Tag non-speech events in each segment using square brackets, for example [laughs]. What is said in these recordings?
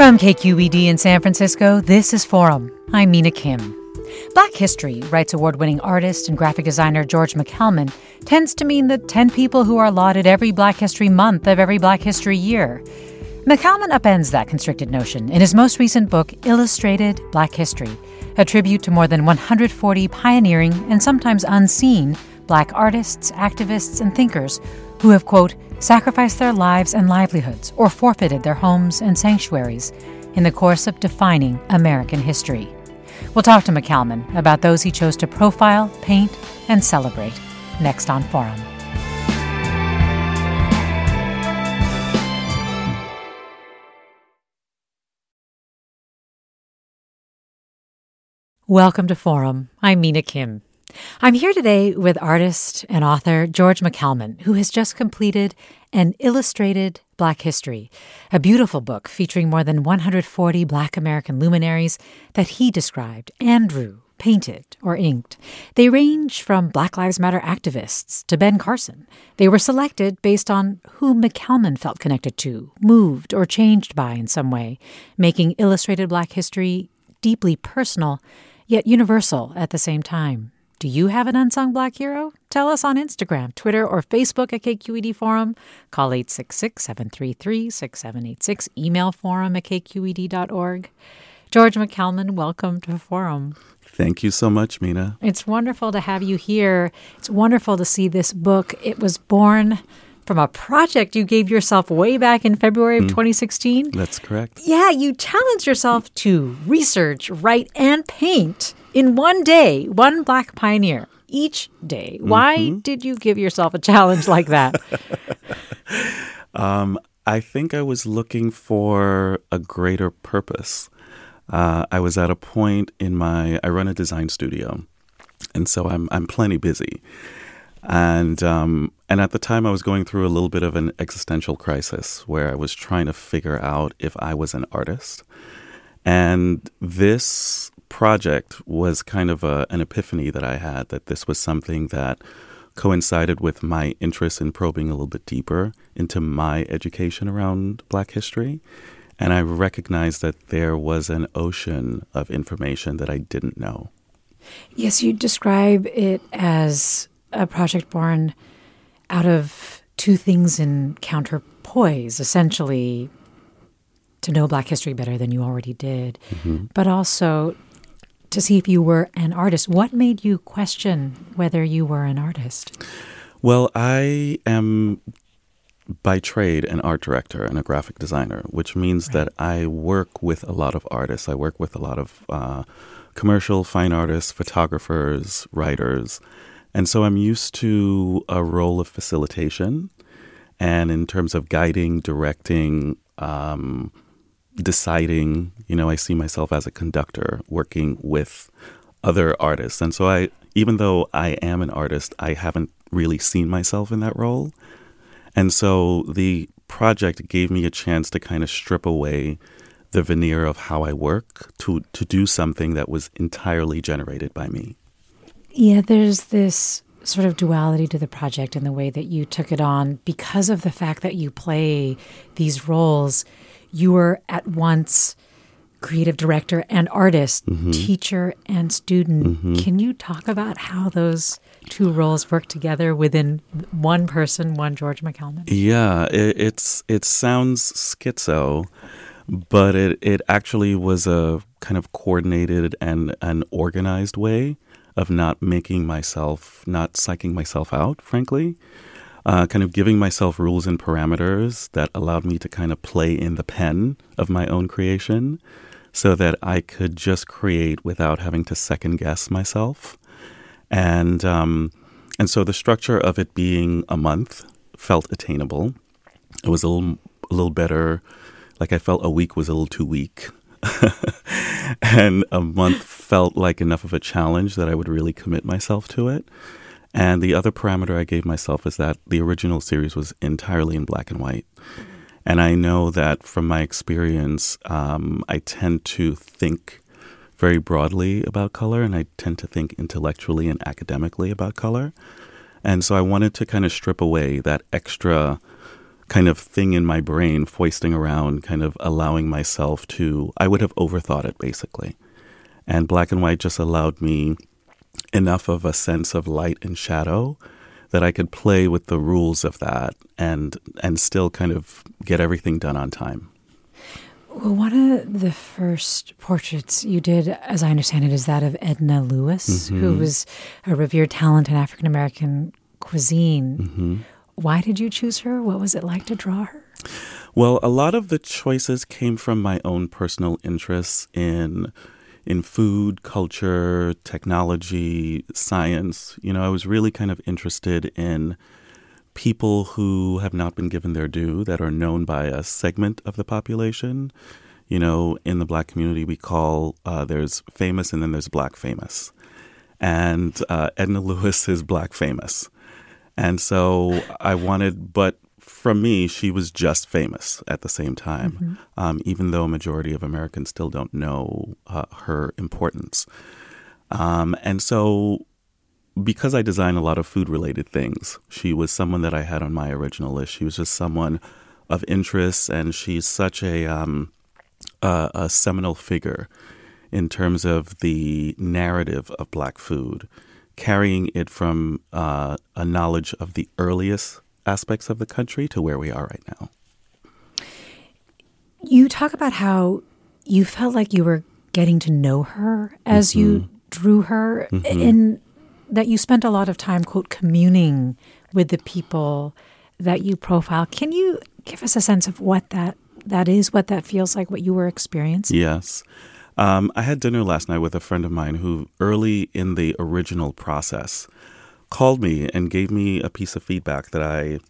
From KQED in San Francisco, this is Forum. I'm Mina Kim. Black History, writes award winning artist and graphic designer George McCalman, tends to mean the 10 people who are lauded every Black History month of every Black History year. McCalman upends that constricted notion in his most recent book, Illustrated Black History, a tribute to more than 140 pioneering and sometimes unseen black artists, activists, and thinkers who have, quote, sacrificed their lives and livelihoods or forfeited their homes and sanctuaries in the course of defining American history. We'll talk to McCalman about those he chose to profile, paint, and celebrate next on Forum. Welcome to Forum. I'm Mina Kim. I'm here today with artist and author George McCalman, who has just completed an illustrated Black History, a beautiful book featuring more than 140 Black American luminaries that he described and drew, painted, or inked. They range from Black Lives Matter activists to Ben Carson. They were selected based on who McCalman felt connected to, moved, or changed by in some way, making illustrated Black History deeply personal, yet universal at the same time. Do you have an unsung black hero? Tell us on Instagram, Twitter, or Facebook at KQED Forum. Call 866 733 6786. Email forum at kqed.org. George McCalman, welcome to the Forum. Thank you so much, Mina. It's wonderful to have you here. It's wonderful to see this book. It was born from a project you gave yourself way back in February of mm. 2016. That's correct. Yeah, you challenged yourself to research, write, and paint in one day, one black pioneer each day. Why mm-hmm. did you give yourself a challenge like that? [laughs] [laughs] um, I think I was looking for a greater purpose. Uh, I was at a point in my I run a design studio, and so I'm I'm plenty busy, and um, and at the time I was going through a little bit of an existential crisis where I was trying to figure out if I was an artist, and this project was kind of a, an epiphany that I had that this was something that coincided with my interest in probing a little bit deeper into my education around Black history. And I recognized that there was an ocean of information that I didn't know. Yes, you describe it as a project born out of two things in counterpoise essentially to know Black history better than you already did, mm-hmm. but also to see if you were an artist. What made you question whether you were an artist? Well, I am by trade an art director and a graphic designer, which means right. that I work with a lot of artists. I work with a lot of uh, commercial fine artists, photographers, writers. And so I'm used to a role of facilitation. And in terms of guiding, directing, um, deciding, you know, I see myself as a conductor working with other artists. And so I, even though I am an artist, I haven't really seen myself in that role. And so the project gave me a chance to kind of strip away the veneer of how I work to, to do something that was entirely generated by me. Yeah, there's this sort of duality to the project and the way that you took it on because of the fact that you play these roles you were at once creative director and artist, mm-hmm. teacher and student. Mm-hmm. Can you talk about how those two roles work together within one person, one George McCalman? Yeah, it, it's it sounds schizo, but it it actually was a kind of coordinated and an organized way of not making myself, not psyching myself out, frankly uh, kind of giving myself rules and parameters that allowed me to kind of play in the pen of my own creation so that I could just create without having to second guess myself. and um, and so the structure of it being a month felt attainable. It was a little a little better. Like I felt a week was a little too weak. [laughs] and a month felt like enough of a challenge that I would really commit myself to it. And the other parameter I gave myself is that the original series was entirely in black and white. And I know that from my experience, um, I tend to think very broadly about color and I tend to think intellectually and academically about color. And so I wanted to kind of strip away that extra kind of thing in my brain foisting around, kind of allowing myself to, I would have overthought it basically. And black and white just allowed me enough of a sense of light and shadow that I could play with the rules of that and and still kind of get everything done on time. Well, one of the first portraits you did, as I understand it, is that of Edna Lewis, mm-hmm. who was a revered talent in African American cuisine. Mm-hmm. Why did you choose her? What was it like to draw her? Well, a lot of the choices came from my own personal interests in in food, culture, technology, science. You know, I was really kind of interested in people who have not been given their due that are known by a segment of the population. You know, in the black community, we call uh, there's famous and then there's black famous. And uh, Edna [laughs] Lewis is black famous. And so I wanted, but from me, she was just famous at the same time, mm-hmm. um, even though a majority of Americans still don't know uh, her importance. Um, and so, because I design a lot of food related things, she was someone that I had on my original list. She was just someone of interest, and she's such a, um, a, a seminal figure in terms of the narrative of Black food, carrying it from uh, a knowledge of the earliest aspects of the country to where we are right now. You talk about how you felt like you were getting to know her as mm-hmm. you drew her, mm-hmm. and that you spent a lot of time, quote, communing with the people that you profile. Can you give us a sense of what that that is, what that feels like, what you were experiencing? Yes. Um, I had dinner last night with a friend of mine who, early in the original process, called me and gave me a piece of feedback that I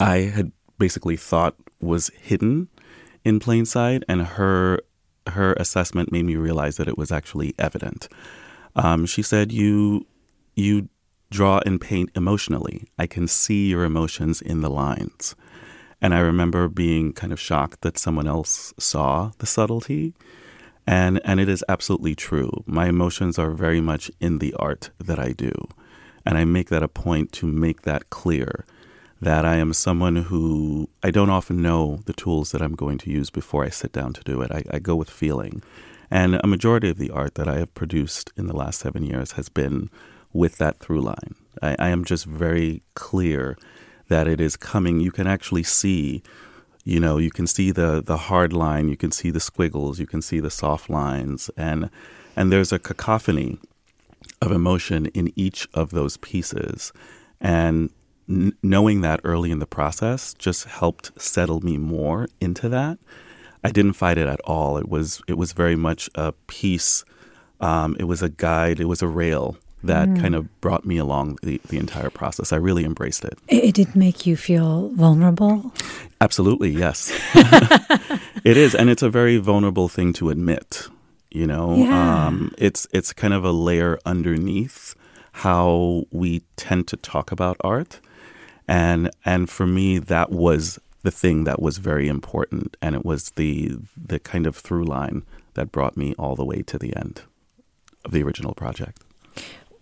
I had basically thought was hidden in plain sight, and her her assessment made me realize that it was actually evident. Um, she said, "You you draw and paint emotionally. I can see your emotions in the lines." And I remember being kind of shocked that someone else saw the subtlety. And and it is absolutely true. My emotions are very much in the art that I do. And I make that a point to make that clear that I am someone who I don't often know the tools that I'm going to use before I sit down to do it. I, I, go with feeling. And a majority of the art that I have produced in the last seven years has been with that through line. I, I am just very clear that it is coming. You can actually see, you know, you can see the the hard line, you can see the squiggles, you can see the soft lines, and and there's a cacophony of emotion in each of those pieces. And n- knowing that early in the process just helped settle me more into that. I didn't fight it at all. It was it was very much a piece. Um, it was a guide. It was a rail that mm. kind of brought me along the, the entire process. I really embraced it. It, it did make you feel vulnerable? Absolutely, yes. [laughs] it is. And it's a very vulnerable thing to admit you know yeah. um, it's it's kind of a layer underneath how we tend to talk about art and and for me that was the thing that was very important and it was the the kind of through line that brought me all the way to the end of the original project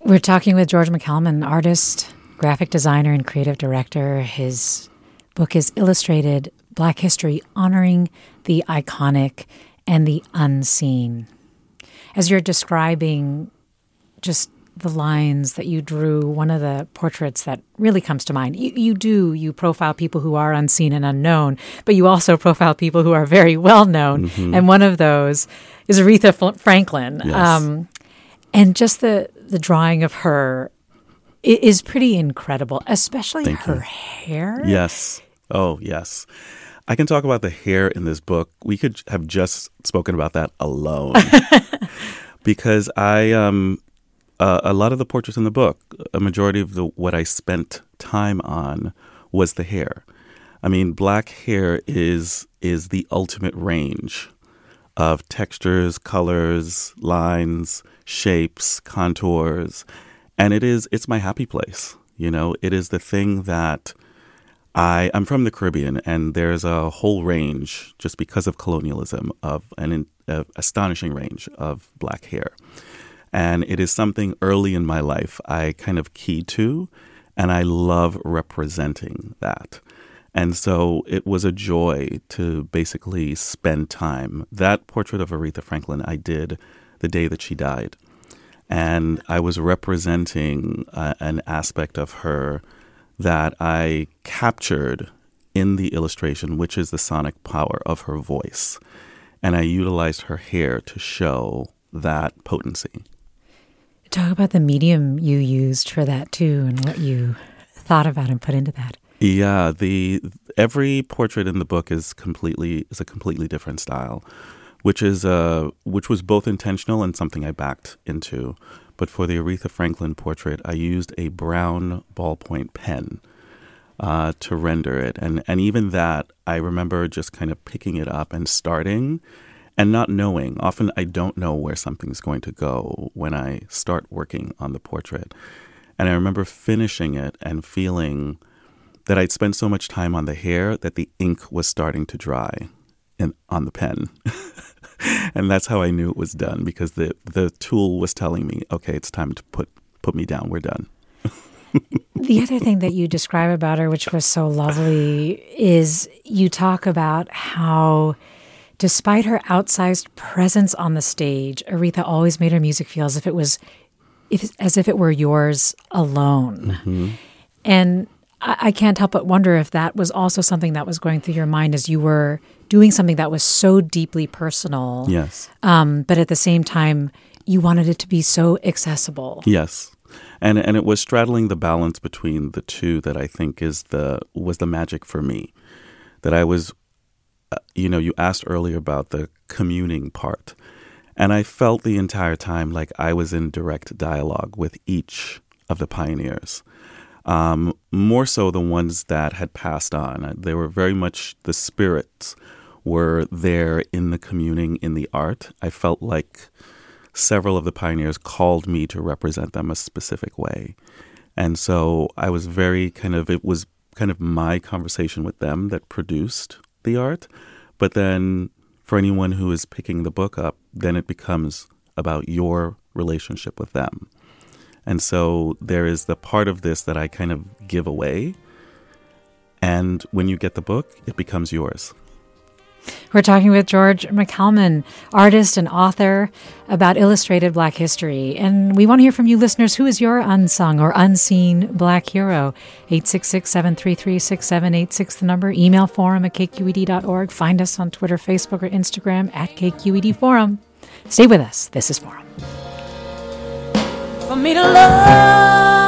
we're talking with george mccalman artist graphic designer and creative director his book is illustrated black history honoring the iconic and the unseen as you're describing just the lines that you drew, one of the portraits that really comes to mind, you, you do, you profile people who are unseen and unknown, but you also profile people who are very well known. Mm-hmm. And one of those is Aretha Franklin. Yes. Um, and just the, the drawing of her is pretty incredible, especially Thank her you. hair. Yes. Oh, yes. I can talk about the hair in this book. We could have just spoken about that alone. [laughs] because I um uh, a lot of the portraits in the book, a majority of the what I spent time on was the hair. I mean, black hair is is the ultimate range of textures, colors, lines, shapes, contours, and it is it's my happy place. You know, it is the thing that I I'm from the Caribbean, and there's a whole range just because of colonialism of an astonishing range of black hair. And it is something early in my life I kind of key to, and I love representing that. And so it was a joy to basically spend time. That portrait of Aretha Franklin I did the day that she died. And I was representing uh, an aspect of her that I captured in the illustration, which is the sonic power of her voice. And I utilized her hair to show that potency. Talk about the medium you used for that too, and what you thought about and put into that. Yeah, the every portrait in the book is completely is a completely different style, which is uh which was both intentional and something I backed into. But for the Aretha Franklin portrait, I used a brown ballpoint pen uh, to render it, and and even that, I remember just kind of picking it up and starting and not knowing. Often I don't know where something's going to go when I start working on the portrait. And I remember finishing it and feeling that I'd spent so much time on the hair that the ink was starting to dry in, on the pen. [laughs] [laughs] and that's how I knew it was done because the, the tool was telling me, okay, it's time to put, put me down. We're done. [laughs] the other thing that you describe about her, which was so lovely, is you talk about how Despite her outsized presence on the stage, Aretha always made her music feel as if it was if, as if it were yours alone. Mm-hmm. And I, I can't help but wonder if that was also something that was going through your mind as you were doing something that was so deeply personal. Yes. Um, but at the same time, you wanted it to be so accessible. Yes. And and it was straddling the balance between the two that I think is the was the magic for me. That I was uh, you know, you asked earlier about the communing part. And I felt the entire time like I was in direct dialogue with each of the pioneers. Um, more so the ones that had passed on. They were very much the spirits were there in the communing in the art. I felt like several of the pioneers called me to represent them a specific way. And so I was very kind of, it was kind of my conversation with them that produced the art. But then for anyone who is picking the book up, then it becomes about your relationship with them. And so there is the part of this that I kind of give away. And when you get the book, it becomes yours. We're talking with George McCalman, artist and author, about illustrated Black history. And we want to hear from you listeners. Who is your unsung or unseen Black hero? 866 733 6786, the number. Email forum at kqed.org. Find us on Twitter, Facebook, or Instagram at KQED Forum. Stay with us. This is Forum. For me to love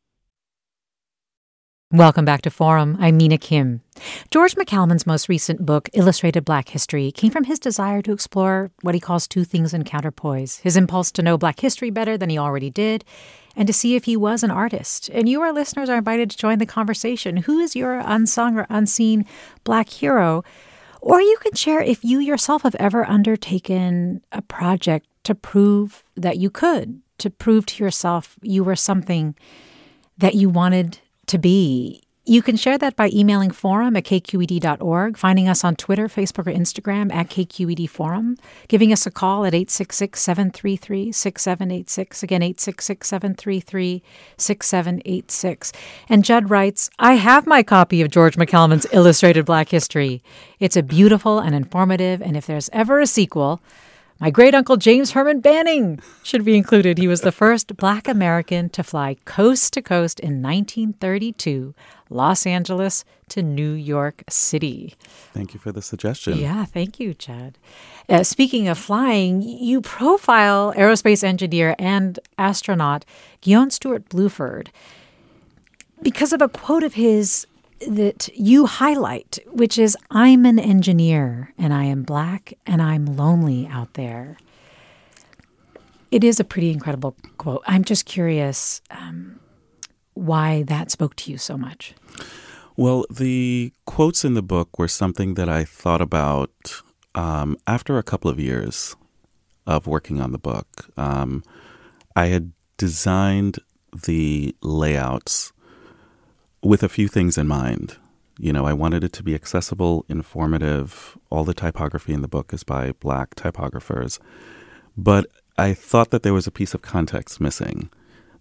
Welcome back to Forum. I'm Mina Kim. George McCalman's most recent book, Illustrated Black History, came from his desire to explore what he calls two things in counterpoise his impulse to know Black history better than he already did, and to see if he was an artist. And you, our listeners, are invited to join the conversation. Who is your unsung or unseen Black hero? Or you can share if you yourself have ever undertaken a project to prove that you could, to prove to yourself you were something that you wanted to be. You can share that by emailing forum at kqed.org, finding us on Twitter, Facebook, or Instagram at KQED Forum, giving us a call at 866 733 6786. Again, 866 733 6786. And Judd writes I have my copy of George McCalman's Illustrated Black History. It's a beautiful and informative, and if there's ever a sequel, my great uncle James Herman Banning should be included. He was the first black American to fly coast to coast in 1932, Los Angeles to New York City. Thank you for the suggestion. Yeah, thank you, Chad. Uh, speaking of flying, you profile aerospace engineer and astronaut Guion Stewart Bluford because of a quote of his that you highlight, which is I'm an engineer and I am black and I'm lonely out there. It is a pretty incredible quote. I'm just curious um, why that spoke to you so much. Well, the quotes in the book were something that I thought about um, after a couple of years of working on the book. Um, I had designed the layouts with a few things in mind. You know, I wanted it to be accessible, informative. All the typography in the book is by black typographers. But I thought that there was a piece of context missing,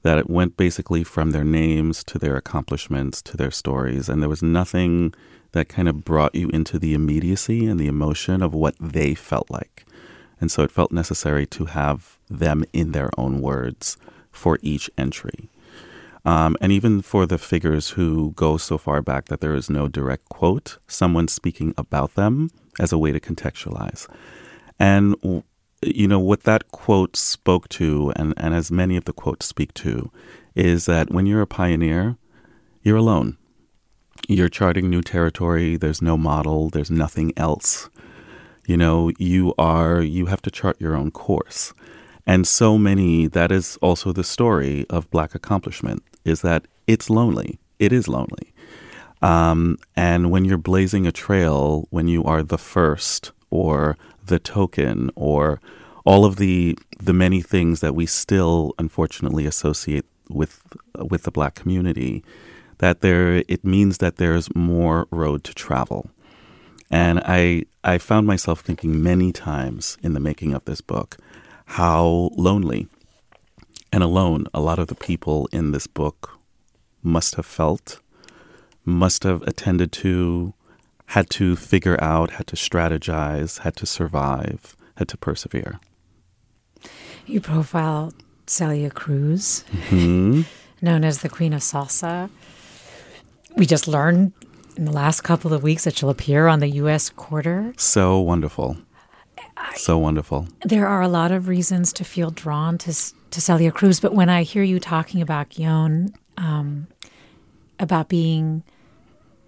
that it went basically from their names to their accomplishments to their stories. And there was nothing that kind of brought you into the immediacy and the emotion of what they felt like. And so it felt necessary to have them in their own words for each entry. Um, and even for the figures who go so far back that there is no direct quote, someone speaking about them as a way to contextualize. And, you know, what that quote spoke to, and, and as many of the quotes speak to, is that when you're a pioneer, you're alone. You're charting new territory. There's no model. There's nothing else. You know, you are, you have to chart your own course. And so many, that is also the story of Black accomplishment is that it's lonely. It is lonely. Um, and when you're blazing a trail, when you are the first or the token or all of the the many things that we still unfortunately associate with with the black community, that there it means that there's more road to travel. And I I found myself thinking many times in the making of this book how lonely and alone a lot of the people in this book must have felt, must have attended to, had to figure out, had to strategize, had to survive, had to persevere. You profile Celia Cruz, mm-hmm. [laughs] known as the Queen of Salsa. We just learned in the last couple of weeks that she'll appear on the U.S. quarter. So wonderful. So wonderful. There are a lot of reasons to feel drawn to to Celia Cruz, but when I hear you talking about Guion, um, about being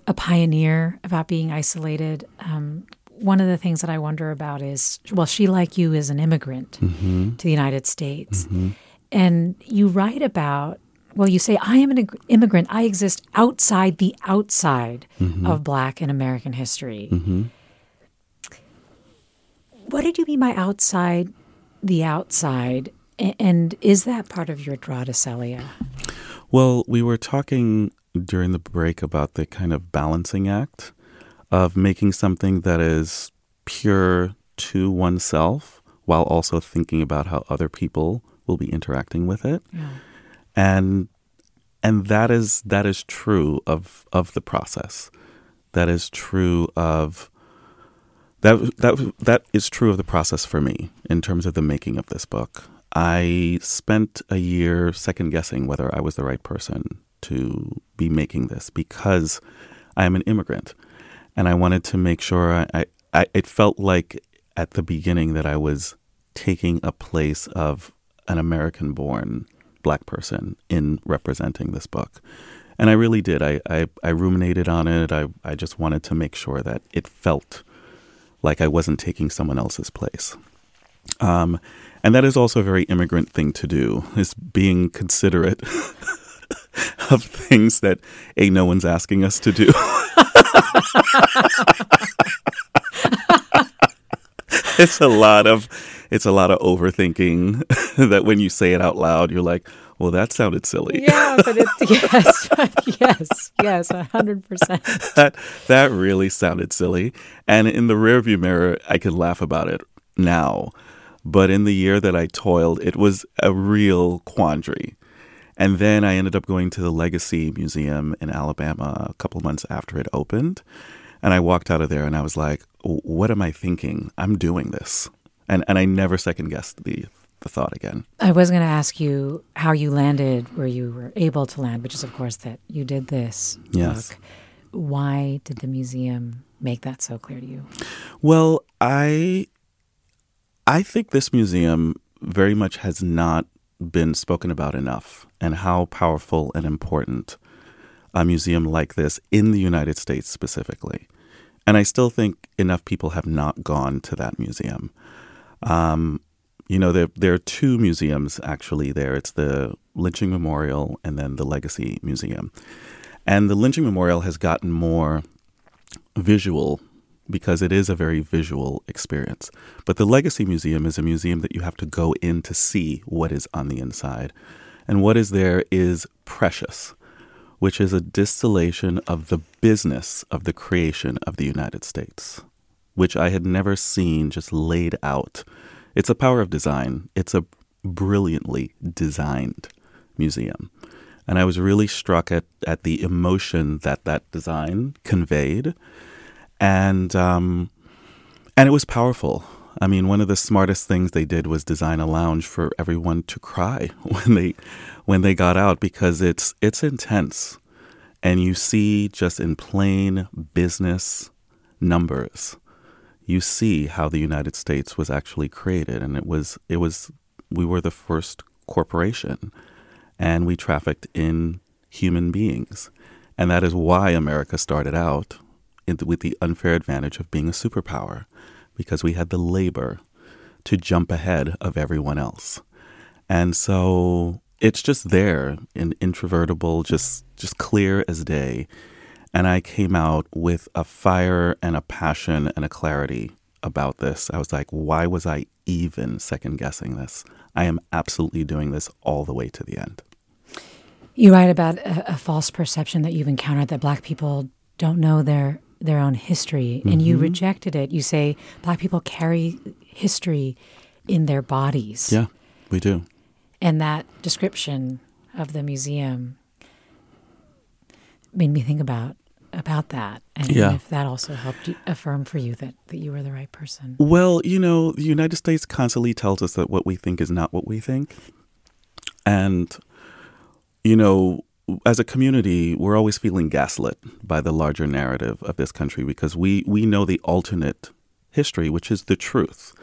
a pioneer, about being isolated, um, one of the things that I wonder about is well, she, like you, is an immigrant mm-hmm. to the United States. Mm-hmm. And you write about, well, you say, I am an immigrant. I exist outside the outside mm-hmm. of Black and American history. Mm-hmm. What did you mean by outside the outside? And is that part of your draw to Celia? Well, we were talking during the break about the kind of balancing act of making something that is pure to oneself while also thinking about how other people will be interacting with it. Yeah. And and that is that is true of of the process. That is true of that that that is true of the process for me in terms of the making of this book. I spent a year second guessing whether I was the right person to be making this because I am an immigrant, and I wanted to make sure I, I, it felt like at the beginning that I was taking a place of an American-born black person in representing this book. And I really did. I, I, I ruminated on it. I, I just wanted to make sure that it felt like I wasn't taking someone else's place. Um, and that is also a very immigrant thing to do, is being considerate [laughs] of things that a no one's asking us to do. [laughs] it's a lot of it's a lot of overthinking [laughs] that when you say it out loud you're like well that sounded silly. Yeah but it's yes yes yes 100% that that really sounded silly. And in the rearview mirror i can laugh about it now but in the year that i toiled it was a real quandary and then i ended up going to the legacy museum in alabama a couple months after it opened and I walked out of there and I was like, what am I thinking? I'm doing this. And and I never second guessed the the thought again. I was going to ask you how you landed where you were able to land, which is of course that you did this yes. book. Why did the museum make that so clear to you? Well, I I think this museum very much has not been spoken about enough and how powerful and important a museum like this in the United States specifically. And I still think enough people have not gone to that museum. Um, you know, there, there are two museums actually there. It's the Lynching Memorial and then the Legacy Museum. And the Lynching Memorial has gotten more visual because it is a very visual experience. But the Legacy Museum is a museum that you have to go in to see what is on the inside. And what is there is precious which is a distillation of the business of the creation of the United States, which I had never seen just laid out. It's a power of design. It's a brilliantly designed museum. And I was really struck at, at the emotion that that design conveyed. And, um, and it was powerful. I mean, one of the smartest things they did was design a lounge for everyone to cry [laughs] when they when they got out because it's it's intense. And you see just in plain business numbers, you see how the United States was actually created and it was it was we were the first corporation and we trafficked in human beings. And that is why America started out with the unfair advantage of being a superpower because we had the labor to jump ahead of everyone else. And so it's just there in introvertible, just just clear as day. And I came out with a fire and a passion and a clarity about this. I was like, why was I even second guessing this? I am absolutely doing this all the way to the end. You write about a, a false perception that you've encountered that black people don't know their their own history and mm-hmm. you rejected it. You say black people carry history in their bodies. Yeah, we do. And that description of the museum made me think about about that and yeah. if that also helped affirm for you that, that you were the right person. Well, you know, the United States constantly tells us that what we think is not what we think. And, you know, as a community, we're always feeling gaslit by the larger narrative of this country because we, we know the alternate history, which is the truth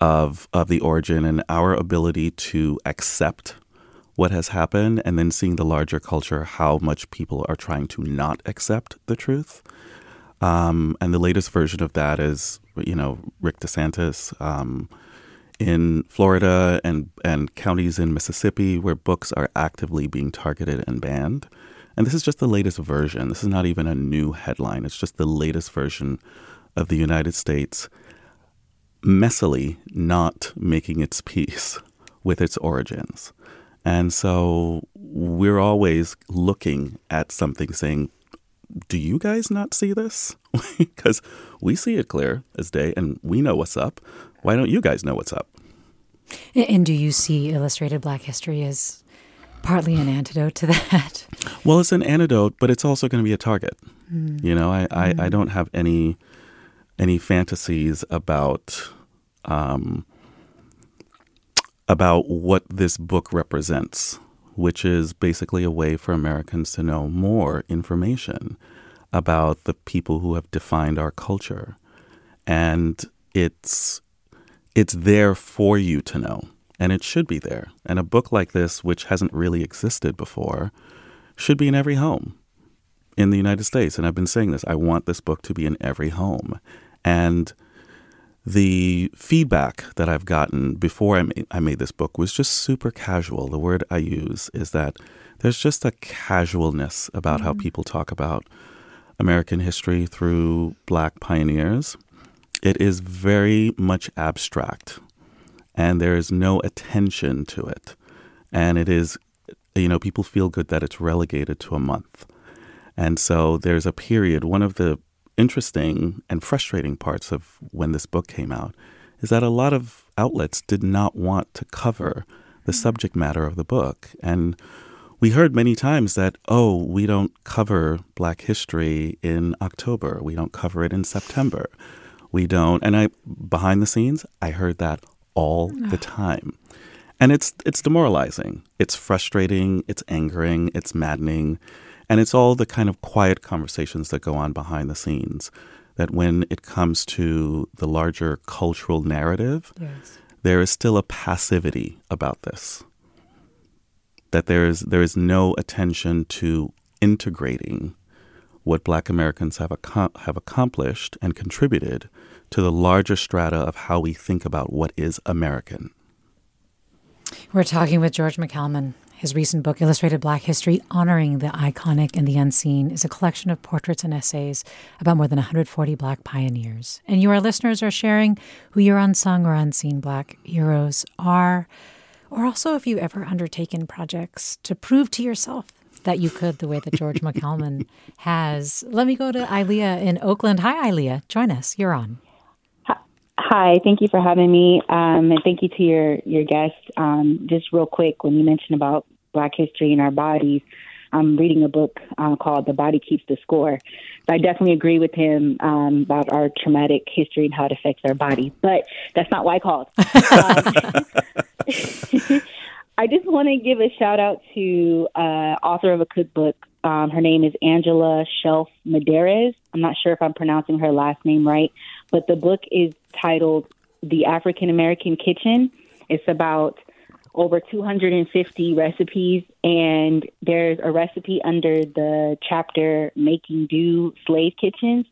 of of the origin and our ability to accept what has happened and then seeing the larger culture how much people are trying to not accept the truth. Um, and the latest version of that is, you know, Rick DeSantis um, in Florida and, and counties in Mississippi where books are actively being targeted and banned. And this is just the latest version. This is not even a new headline. It's just the latest version of the United States messily not making its peace with its origins. And so we're always looking at something saying, do you guys not see this? [laughs] Because we see it clear as day and we know what's up. Why don't you guys know what's up? And do you see Illustrated Black History as partly an antidote to [laughs] that? Well, it's an antidote, but it's also going to be a target. Mm. You know, I, I, mm. I, don't have any any fantasies about um, about what this book represents, which is basically a way for Americans to know more information about the people who have defined our culture. And it's it's there for you to know, and it should be there. And a book like this, which hasn't really existed before, should be in every home in the United States. And I've been saying this I want this book to be in every home. And the feedback that I've gotten before I made, I made this book was just super casual. The word I use is that there's just a casualness about mm-hmm. how people talk about American history through black pioneers. It is very much abstract, and there is no attention to it. And it is, you know, people feel good that it's relegated to a month. And so there's a period, one of the interesting and frustrating parts of when this book came out is that a lot of outlets did not want to cover the mm. subject matter of the book. And we heard many times that, oh, we don't cover Black history in October, we don't cover it in September. We don't, and I, behind the scenes, I heard that all the ah. time. And it's, it's demoralizing. It's frustrating. It's angering. It's maddening. And it's all the kind of quiet conversations that go on behind the scenes. That when it comes to the larger cultural narrative, yes. there is still a passivity about this. That there is there is no attention to integrating what Black Americans have have accomplished and contributed to the larger strata of how we think about what is American. We're talking with George McCalman. His recent book, Illustrated Black History Honoring the Iconic and the Unseen, is a collection of portraits and essays about more than 140 Black pioneers. And you, our listeners, are sharing who your unsung or unseen Black heroes are, or also if you ever undertaken projects to prove to yourself that you could the way that George [laughs] McCalman has. Let me go to Ilea in Oakland. Hi, Ilea. Join us. You're on. Hi, thank you for having me, um, and thank you to your your guest. Um, just real quick, when you mentioned about Black history and our bodies, I'm reading a book uh, called "The Body Keeps the Score." I definitely agree with him um, about our traumatic history and how it affects our body, but that's not why I called. [laughs] [laughs] [laughs] I just want to give a shout out to uh, author of a cookbook. Um, her name is Angela Shelf Medearis. I'm not sure if I'm pronouncing her last name right, but the book is titled The African American Kitchen. It's about over 250 recipes, and there's a recipe under the chapter Making Do Slave Kitchens.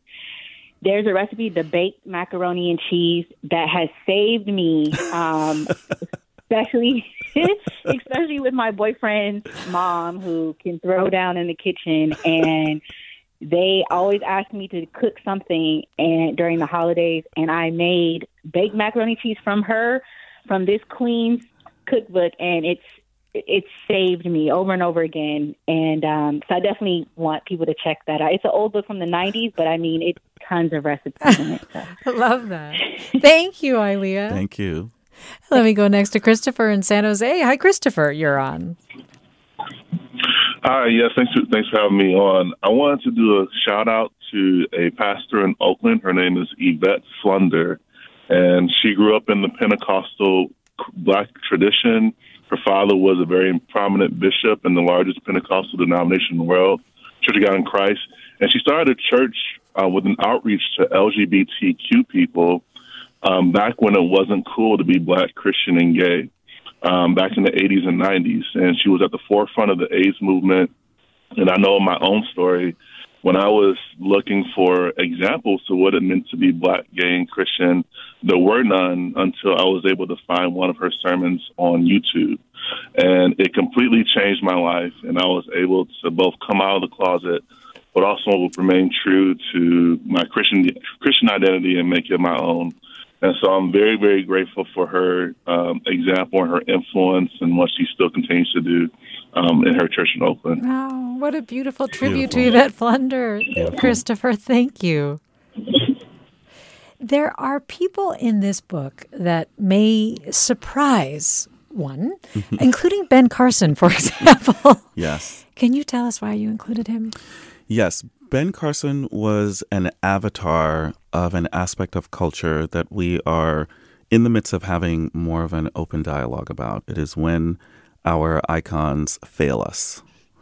There's a recipe, the baked macaroni and cheese, that has saved me, um, [laughs] especially [laughs] especially with my boyfriend's mom, who can throw down in the kitchen and they always ask me to cook something and during the holidays and I made baked macaroni cheese from her from this queen's cookbook and it's it's saved me over and over again and um so I definitely want people to check that out. It's an old book from the 90s but I mean it's tons of recipes in it. So. [laughs] I love that. Thank you, Ilea. Thank you. [laughs] Let me go next to Christopher in San Jose. Hi Christopher, you're on. Hi, yes, thanks for, thanks for having me on. I wanted to do a shout out to a pastor in Oakland. Her name is Yvette Flunder, and she grew up in the Pentecostal black tradition. Her father was a very prominent bishop in the largest Pentecostal denomination in the world, Church of God in Christ. And she started a church uh, with an outreach to LGBTQ people um, back when it wasn't cool to be black, Christian, and gay um, back in the 80s and 90s. And she was at the forefront of the AIDS movement. And I know my own story, when I was looking for examples to what it meant to be black, gay, and Christian, there were none until I was able to find one of her sermons on YouTube. And it completely changed my life. And I was able to both come out of the closet, but also remain true to my Christian Christian identity and make it my own. And so I'm very, very grateful for her um, example and her influence and what she still continues to do um, in her church in Oakland. Wow, what a beautiful tribute beautiful. to Yvette Flunder. Beautiful. Christopher, thank you. There are people in this book that may surprise one, [laughs] including Ben Carson, for [laughs] example. Yes. Can you tell us why you included him? Yes. Ben Carson was an avatar of an aspect of culture that we are in the midst of having more of an open dialogue about. It is when our icons fail us.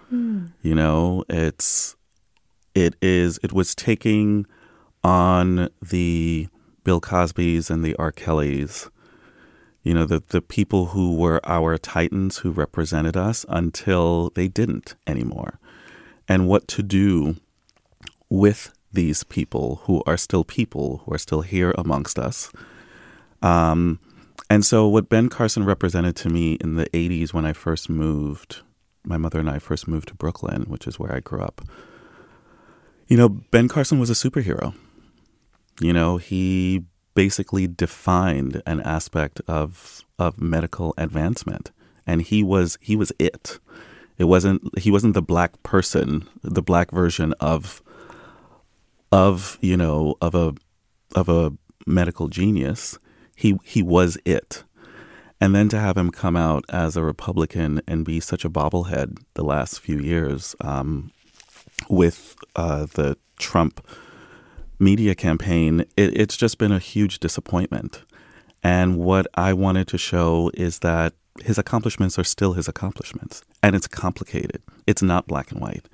Mm. You know, it's it is it was taking on the Bill Cosby's and the R. Kellys, you know, the the people who were our titans who represented us until they didn't anymore. and what to do with these people who are still people, who are still here amongst us. Um, and so, what Ben Carson represented to me in the 80s when I first moved, my mother and I first moved to Brooklyn, which is where I grew up. You know, Ben Carson was a superhero. You know, he basically defined an aspect of of medical advancement and he was he was it it wasn't he wasn't the black person the black version of of you know of a of a medical genius he he was it and then to have him come out as a republican and be such a bobblehead the last few years um, with uh, the trump media campaign, it, it's just been a huge disappointment. And what I wanted to show is that his accomplishments are still his accomplishments. And it's complicated, it's not black and white.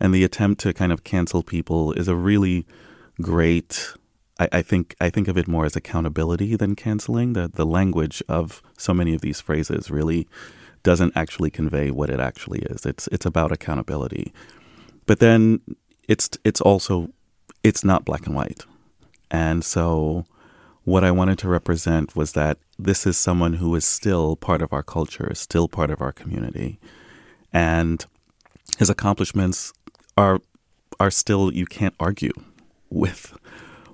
And the attempt to kind of cancel people is a really great. I, I think I think of it more as accountability than canceling. The the language of so many of these phrases really doesn't actually convey what it actually is. It's it's about accountability. But then it's it's also it's not black and white. And so, what I wanted to represent was that this is someone who is still part of our culture, still part of our community. And his accomplishments are are still you can't argue with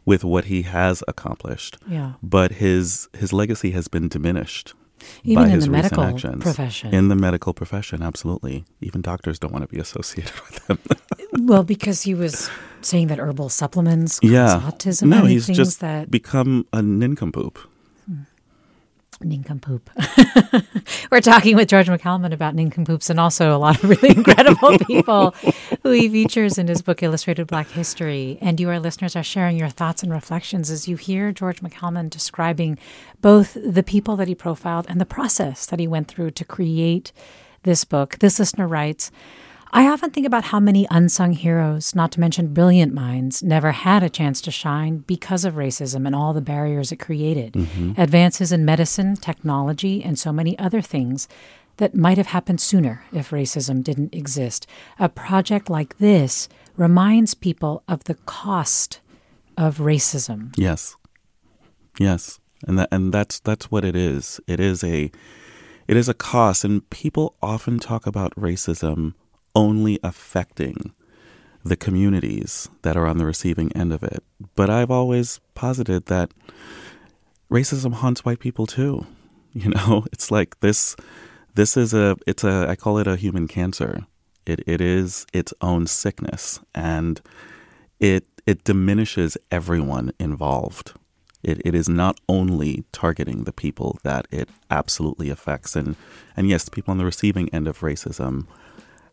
with what he has accomplished. Yeah. But his his legacy has been diminished even by in his the medical actions. profession. In the medical profession, absolutely. Even doctors don't want to be associated [laughs] with him. well, because he was saying that herbal supplements cause yeah. autism. No, and he's things just that become a nincompoop. Nincompoop. [laughs] We're talking with George McCalman about nincompoops and also a lot of really [laughs] incredible people who he features in his book Illustrated Black History. And you, our listeners, are sharing your thoughts and reflections as you hear George McCalman describing both the people that he profiled and the process that he went through to create this book. This listener writes. I often think about how many unsung heroes, not to mention brilliant minds, never had a chance to shine because of racism and all the barriers it created. Mm-hmm. Advances in medicine, technology, and so many other things that might have happened sooner if racism didn't exist. A project like this reminds people of the cost of racism. Yes. Yes. And that and that's that's what it is. It is a it is a cost and people often talk about racism only affecting the communities that are on the receiving end of it. But I've always posited that racism haunts white people too. [laughs] You know, it's like this this is a it's a I call it a human cancer. It it is its own sickness and it it diminishes everyone involved. It it is not only targeting the people that it absolutely affects and and yes, the people on the receiving end of racism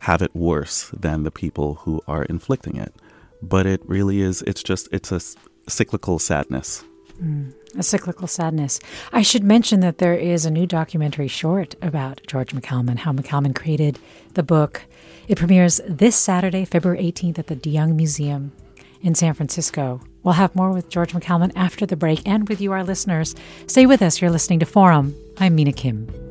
have it worse than the people who are inflicting it. But it really is, it's just, it's a cyclical sadness. Mm, a cyclical sadness. I should mention that there is a new documentary short about George McCalman, how McCalman created the book. It premieres this Saturday, February 18th at the De Young Museum in San Francisco. We'll have more with George McCalman after the break and with you, our listeners. Stay with us. You're listening to Forum. I'm Mina Kim.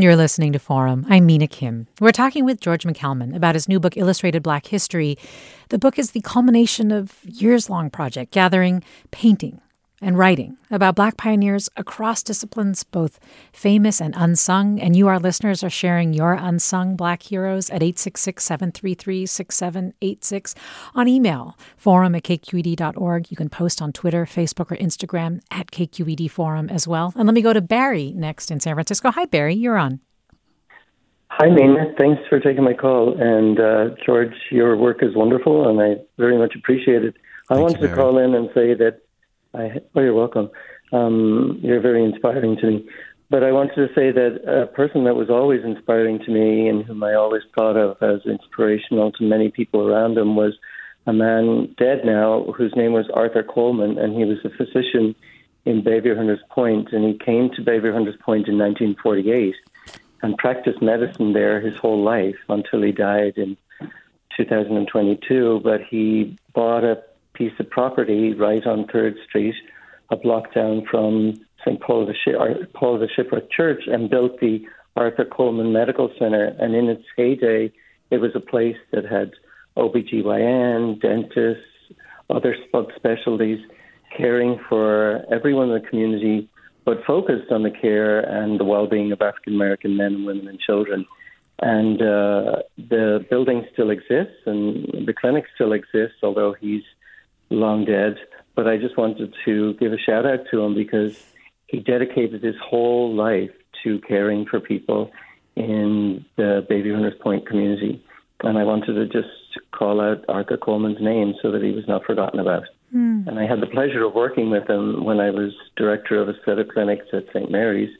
You're listening to Forum. I'm Mina Kim. We're talking with George McCalman about his new book, Illustrated Black History. The book is the culmination of years long project gathering, painting, and writing about Black pioneers across disciplines, both famous and unsung. And you, our listeners, are sharing your unsung Black heroes at 866 733 6786 on email, forum at kqed.org. You can post on Twitter, Facebook, or Instagram at KQED Forum as well. And let me go to Barry next in San Francisco. Hi, Barry, you're on. Hi, Mina. Thanks for taking my call. And uh, George, your work is wonderful, and I very much appreciate it. I Thank wanted you, to call in and say that I, oh, you're welcome. Um, you're very inspiring to me. But I wanted to say that a person that was always inspiring to me and whom I always thought of as inspirational to many people around him was a man dead now whose name was Arthur Coleman, and he was a physician in Bayview Hunters Point, and he came to Bayview Hunters Point in 1948 and practiced medicine there his whole life until he died in 2022. But he bought a piece of property right on Third Street, a block down from St. Paul the, Ship- Paul the Shipwreck Church, and built the Arthur Coleman Medical Center. And in its heyday, it was a place that had OBGYN, dentists, other subspecialties caring for everyone in the community, but focused on the care and the well-being of African American men women and children. And uh, the building still exists, and the clinic still exists, although he's long dead. But I just wanted to give a shout out to him because he dedicated his whole life to caring for people in the Bayview Hunters Point community. And I wanted to just call out Arthur Coleman's name so that he was not forgotten about. Mm. And I had the pleasure of working with him when I was director of a set of clinics at St. Mary's,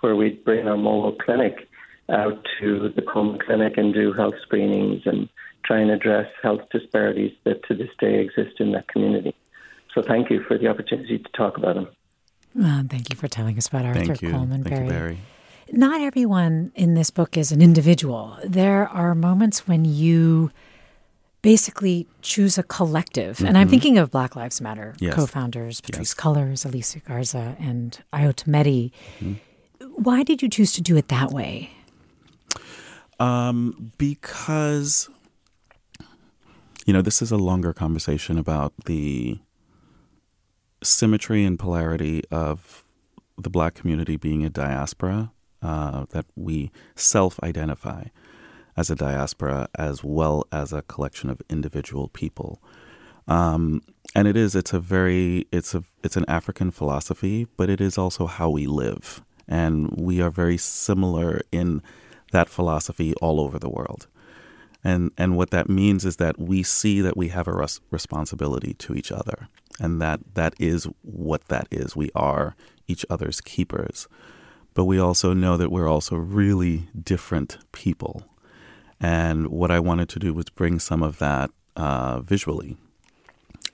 where we'd bring our mobile clinic out to the Coleman Clinic and do health screenings and try and address health disparities that to this day exist in that community. So thank you for the opportunity to talk about them. Uh, thank you for telling us about Arthur thank you. Coleman thank Barry. You, Barry. Not everyone in this book is an individual. There are moments when you basically choose a collective. Mm-hmm. And I'm thinking of Black Lives Matter yes. co-founders Patrisse yes. Cullors, Alicia Garza, and Ayo Tometi. Mm-hmm. Why did you choose to do it that way? Um, because you know, this is a longer conversation about the symmetry and polarity of the black community being a diaspora, uh, that we self identify as a diaspora as well as a collection of individual people. Um, and it is, it's a very, it's a, it's an African philosophy, but it is also how we live. And we are very similar in that philosophy all over the world. And, and what that means is that we see that we have a res- responsibility to each other, and that that is what that is. We are each other's keepers, but we also know that we're also really different people. And what I wanted to do was bring some of that uh, visually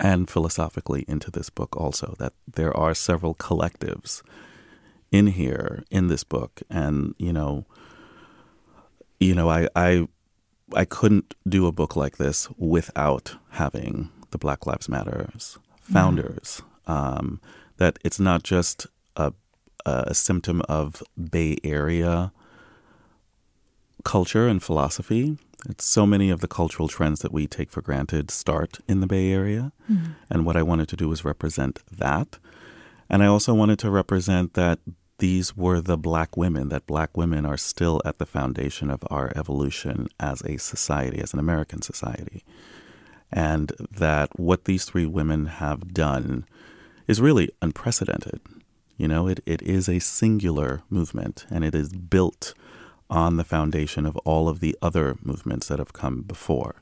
and philosophically into this book, also. That there are several collectives in here in this book, and you know, you know, I I I couldn't do a book like this without having the Black Lives Matters founders. Mm. Um, that it's not just a, a symptom of Bay Area culture and philosophy. It's so many of the cultural trends that we take for granted start in the Bay Area. Mm. And what I wanted to do was represent that. And I also wanted to represent that these were the black women, that black women are still at the foundation of our evolution as a society, as an American society. And that what these three women have done is really unprecedented. You know, it, it is a singular movement and it is built on the foundation of all of the other movements that have come before.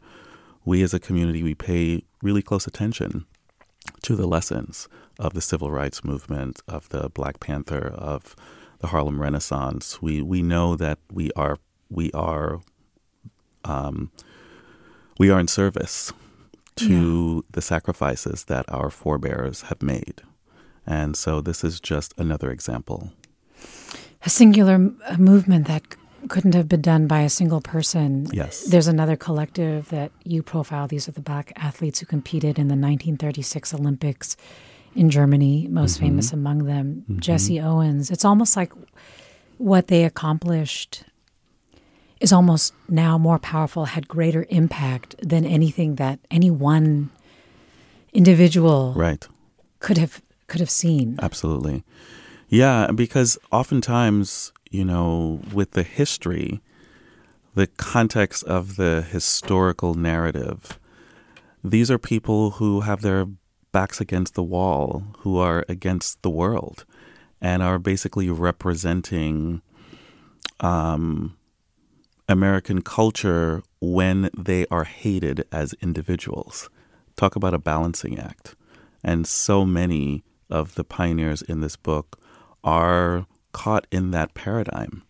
We as a community, we pay really close attention to the lessons of the civil rights movement, of the Black Panther, of the Harlem Renaissance. We we know that we are we are um, we are in service to yeah. the sacrifices that our forebears have made, and so this is just another example. A singular movement that couldn't have been done by a single person. Yes. There's another collective that you profile. These are the black athletes who competed in the 1936 Olympics in Germany, most mm-hmm. famous among them, mm-hmm. Jesse Owens. It's almost like what they accomplished is almost now more powerful, had greater impact than anything that any one individual Right. could have could have seen. Absolutely. Yeah, because oftentimes, you know, with the history, the context of the historical narrative, these are people who have their backs against the wall, who are against the world, and are basically representing um, American culture when they are hated as individuals. Talk about a balancing act. And so many of the pioneers in this book are caught in that paradigm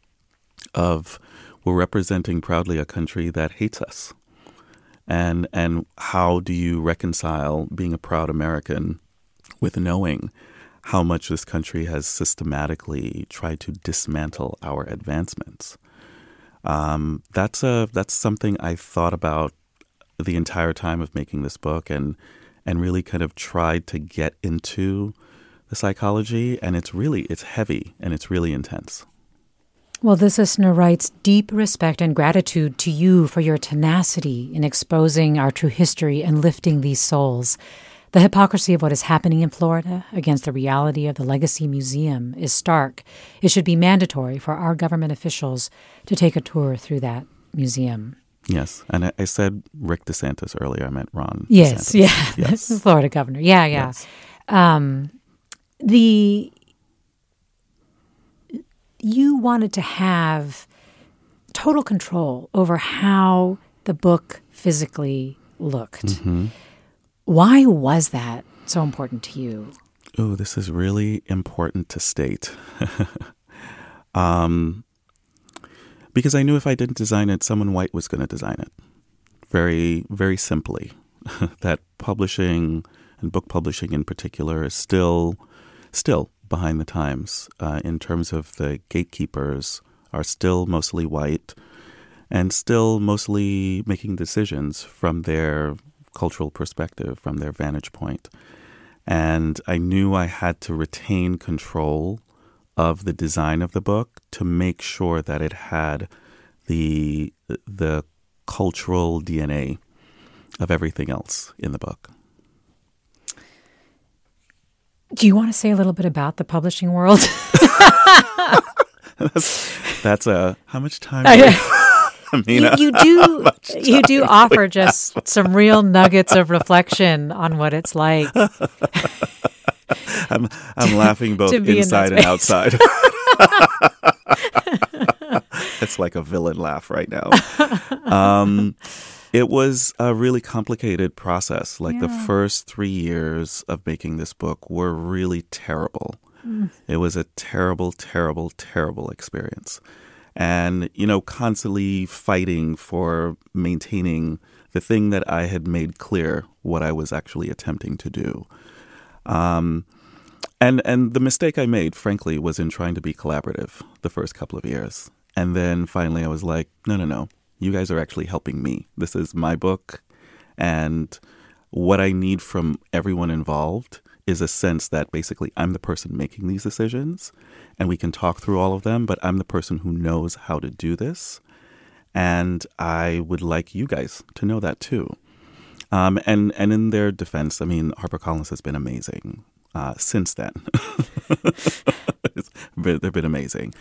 of we're representing proudly a country that hates us. And and how do you reconcile being a proud American with knowing how much this country has systematically tried to dismantle our advancements? Um, that's a that's something I thought about the entire time of making this book and and really kind of tried to get into the psychology and it's really it's heavy and it's really intense. Well, this listener writes deep respect and gratitude to you for your tenacity in exposing our true history and lifting these souls. The hypocrisy of what is happening in Florida against the reality of the Legacy Museum is stark. It should be mandatory for our government officials to take a tour through that museum. Yes, and I, I said Rick DeSantis earlier. I meant Ron. Yes, DeSantis. yeah, [laughs] yes, Florida governor. Yeah, yeah. Yes. Um, the you wanted to have total control over how the book physically looked. Mm-hmm. Why was that so important to you? Oh, this is really important to state. [laughs] um, because I knew if I didn't design it, someone white was going to design it. Very, very simply, [laughs] that publishing and book publishing in particular is still, still behind the times uh, in terms of the gatekeepers are still mostly white and still mostly making decisions from their cultural perspective, from their vantage point. And I knew I had to retain control of the design of the book to make sure that it had the the cultural DNA of everything else in the book. Do you want to say a little bit about the publishing world? [laughs] [laughs] that's, that's a how much time? I- do I mean, [laughs] you, you do you do offer just some real nuggets of reflection on what it's like. I'm I'm laughing both to be in inside and outside. it's like a villain laugh right now. Um, it was a really complicated process. Like the first three years of making this book were really terrible. Mm. It was a terrible, terrible, terrible experience. And, you know, constantly fighting for maintaining the thing that I had made clear what I was actually attempting to do. Um, and and the mistake I made, frankly, was in trying to be collaborative the first couple of years. And then finally I was like, no, no, no. You guys are actually helping me. This is my book. And what I need from everyone involved is a sense that basically I'm the person making these decisions and we can talk through all of them, but I'm the person who knows how to do this. And I would like you guys to know that too. Um, and and in their defense, I mean, HarperCollins has been amazing uh, since then. [laughs] Been- they've been amazing,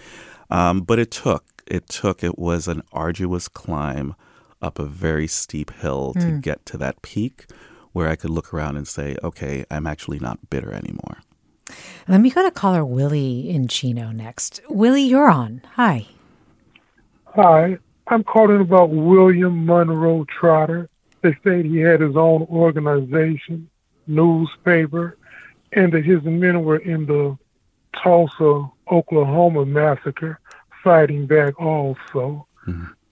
um, but it took it took it was an arduous climb up a very steep hill to hmm. get to that peak where I could look around and say, okay, I'm actually not bitter anymore. Let me go to caller Willie in Chino next. Willie, you're on. Hi. Hi, I'm calling about William Monroe Trotter. They said he had his own organization, newspaper, and that his men were in the Tulsa, Oklahoma massacre, fighting back also.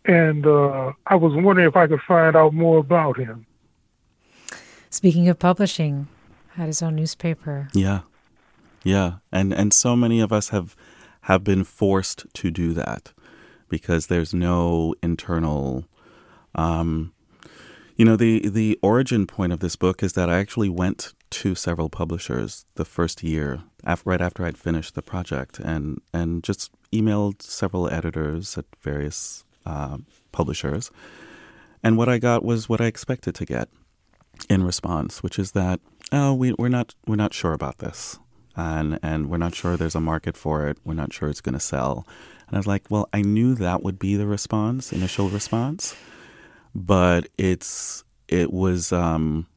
And uh, I was wondering if I could find out more about him. Speaking of publishing, had his own newspaper. Yeah. Yeah. And and so many of us have have been forced to do that because there's no internal um you know the the origin point of this book is that I actually went to several publishers the first year, af- right after I'd finished the project, and and just emailed several editors at various uh, publishers, and what I got was what I expected to get in response, which is that oh, we, we're not we're not sure about this, and and we're not sure there's a market for it. We're not sure it's going to sell. And I was like, well, I knew that would be the response, initial response, but it's it was um,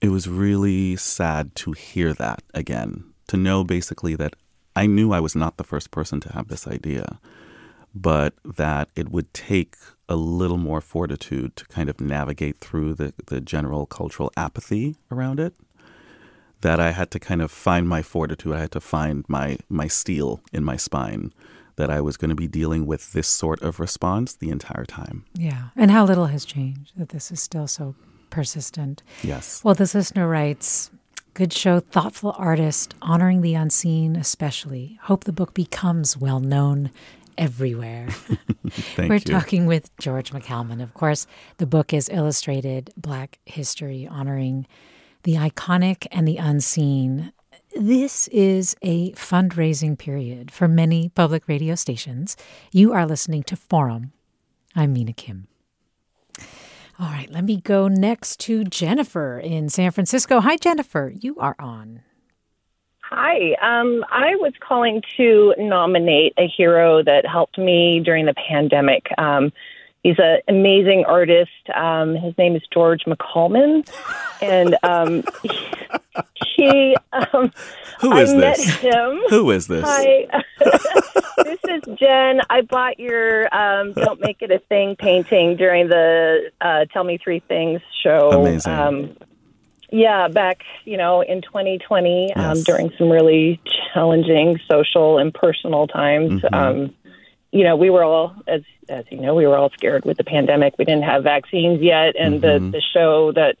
it was really sad to hear that again. To know basically that I knew I was not the first person to have this idea, but that it would take a little more fortitude to kind of navigate through the, the general cultural apathy around it. That I had to kind of find my fortitude. I had to find my my steel in my spine. That I was going to be dealing with this sort of response the entire time. Yeah, and how little has changed. That this is still so persistent. Yes. Well, this listener writes. Good show, thoughtful artist, honoring the unseen, especially. Hope the book becomes well known everywhere. [laughs] Thank We're you. talking with George McCalman. Of course, the book is illustrated Black History, honoring the iconic and the unseen. This is a fundraising period for many public radio stations. You are listening to Forum. I'm Mina Kim. All right, let me go next to Jennifer in San Francisco. Hi, Jennifer. You are on. Hi. Um, I was calling to nominate a hero that helped me during the pandemic. Um, he's an amazing artist. Um, his name is George McCalman, and um, [laughs] he. Um, Who I is met this? him. Who is this? Hi. [laughs] this is Jen. I bought your um, "Don't Make It a Thing" painting during the uh, "Tell Me Three Things" show. Amazing. Um, yeah, back you know in 2020 um, during some really challenging social and personal times. Mhm. Um, you know, we were all, as as you know, we were all scared with the pandemic. We didn't have vaccines yet, and Mhm. the the show that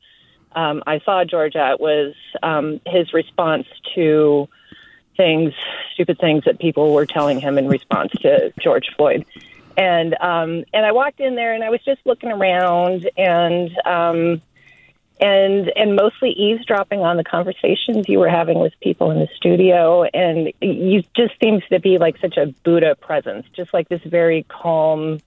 um, I saw George at was um, his response to things, stupid things that people were telling him in response to George Floyd. And um, and I walked in there and I was just looking around and um, and and mostly eavesdropping on the conversations you were having with people in the studio. And you just seems to be like such a Buddha presence, just like this very calm,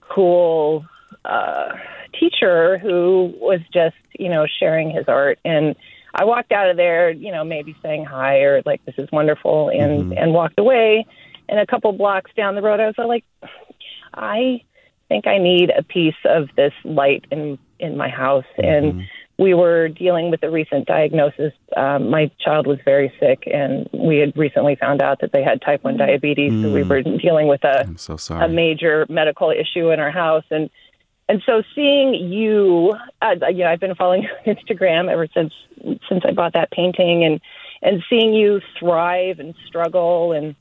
cool uh, teacher who was just you know sharing his art and. I walked out of there, you know, maybe saying hi or like this is wonderful, and Mhm. and walked away. And a couple blocks down the road, I was like, I think I need a piece of this light in in my house. And Mhm. we were dealing with a recent diagnosis. Um, my child was very sick, and we had recently found out that they had type one diabetes. So we Mm. were dealing with a I'm so sorry. a major medical issue in our house and and so seeing you uh, you know I've been following you [laughs] on Instagram ever since since I bought that painting and and seeing you thrive and struggle and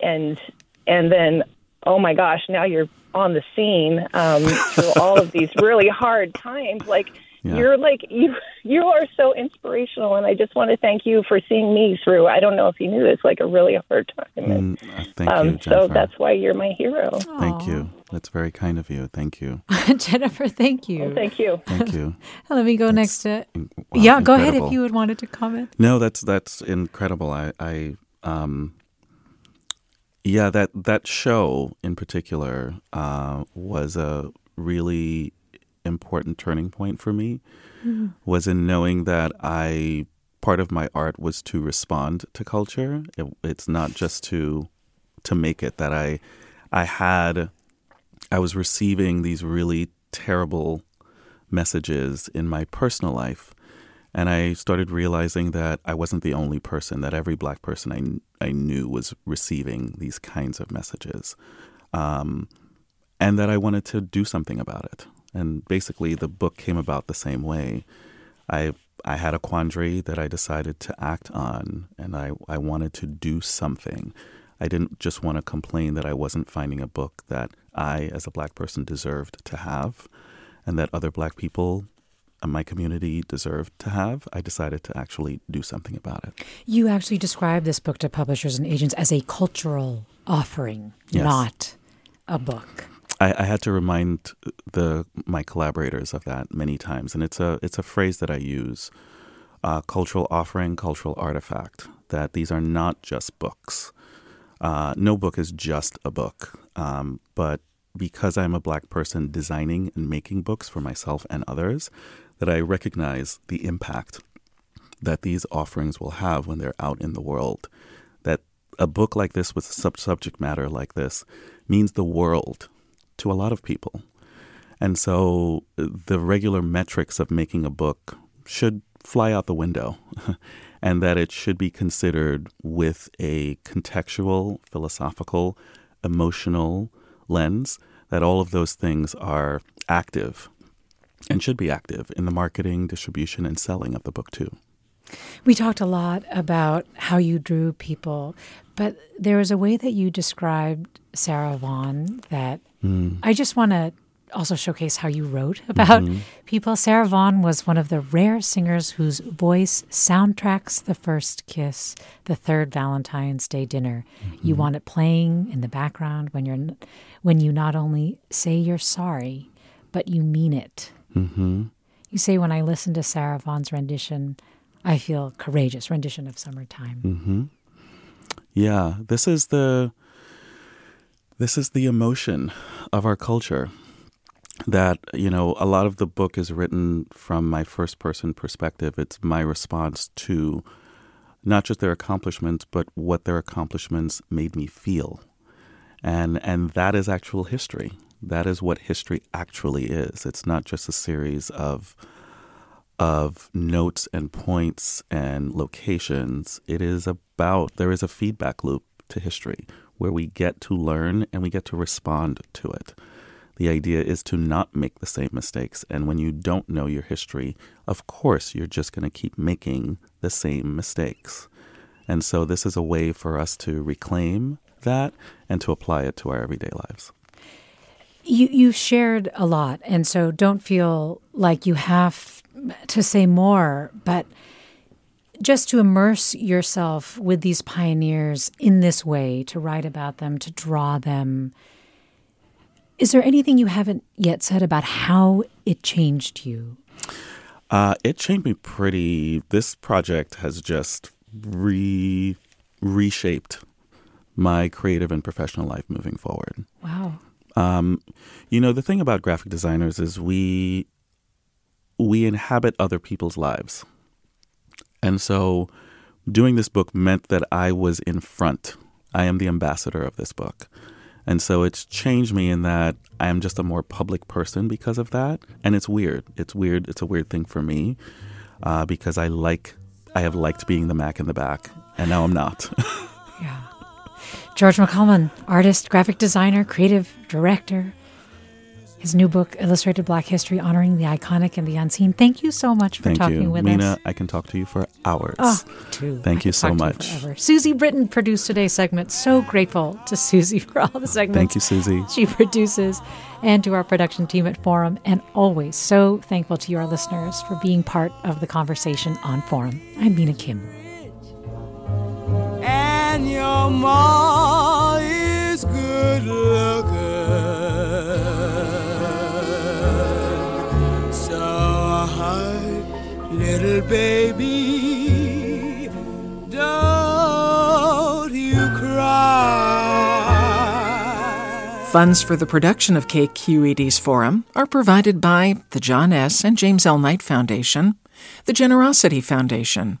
and and then oh my gosh now you're on the scene um, through all of these really hard times like Yeah. you're like you you are so inspirational and I just want to thank you for seeing me through I don't know if you knew this like a really hard time and, Mm, uh, thank um, you, Jennifer. so that's why you're my hero Thank you. That's very kind of you. Thank you. [laughs] Jennifer, thank you. Well, thank you. Thank you. [laughs] Let me go That's next to. in- wow, yeah, go ahead if you would wanted to comment. No, that's that's incredible. I, I um, yeah, that that show in particular uh, was a really important turning point for me. Was in knowing that I part of my art was to respond to culture. It, it's not just to to make it. That I I had I was receiving these really terrible messages in my personal life and I started realizing that I wasn't the only person, that every black person I, I knew was receiving these kinds of messages. Um, and that I wanted to do something about it. And basically, the book came about the same way. I, I had a quandary that I decided to act on, and I, I wanted to do something. I didn't just want to complain that I wasn't finding a book that I, as a black person, deserved to have, and that other black people my community deserved to have, I decided to actually do something about it. You actually described this book to publishers and agents as a cultural offering, Yes. not a book. I, I had to remind the my collaborators of that many times, and it's a it's a phrase that I use uh, cultural offering, cultural artifact. That these are not just books. Uh, no book is just a book, um, but because I'm a black person designing and making books for myself and others, that I recognize the impact that these offerings will have when they're out in the world. That a book like this with sub- subject matter like this means the world to a lot of people. And so the regular metrics of making a book should fly out the window [laughs] and that it should be considered with a contextual, philosophical, emotional lens, that all of those things are active and should be active in the marketing, distribution, and selling of the book, too. We talked a lot about how you drew people, but there was a way that you described Sarah Vaughan that mm. I just want to also showcase how you wrote about mm-hmm. people. Sarah Vaughan was one of the rare singers whose voice soundtracks the first kiss, the third Valentine's Day dinner. Mm-hmm. You want it playing in the background when you're when you not only say you're sorry, but you mean it. Mm-hmm. You say, when I listen to Sarah Vaughan's rendition, I feel courageous rendition of summertime. Mm-hmm. Yeah, this is the this is the emotion of our culture. That you know, a lot of the book is written from my first person perspective. It's my response to not just their accomplishments, but what their accomplishments made me feel, and and that is actual history. That is what history actually is. It's not just a series of of notes and points and locations. It is about, there is a feedback loop to history where we get to learn and we get to respond to it. The idea is to not make the same mistakes. And when you don't know your history, of course, you're just going to keep making the same mistakes. And so, this is a way for us to reclaim that and to apply it to our everyday lives. You, you've shared a lot. And so, don't feel like you have to say more, but just to immerse yourself with these pioneers in this way, to write about them, to draw them. Is there anything you haven't yet said about how it changed you? Uh, it changed me pretty. This project has just re reshaped my creative and professional life moving forward. Wow. Um, you know, the thing about graphic designers is we we inhabit other people's lives. And so doing this book meant that I was in front. I am the ambassador of this book. And so it's changed me in that I am just a more public person because of that. And it's weird. It's weird. It's a weird thing for me uh, because I like, I have liked being the Mac in the back, and now I'm not. [laughs] yeah. George McCalman, artist, graphic designer, creative director, his new book, Illustrated Black History, honoring the iconic and the unseen. Thank you so much for Thank talking you. with Mina, us. I can talk to you for hours. Oh, too. Thank I you so much. You Susie Britton produced today's segment. So grateful to Susie [laughs] for all the segments. Thank you, Susie. She produces, and to our production team at Forum, and always so thankful to your listeners for being part of the conversation on Forum. I'm Mina Kim. And your ma is good looking. little baby. Funds for the production of KQED's Forum are provided by the John S. and James L. Knight Foundation, the Generosity Foundation,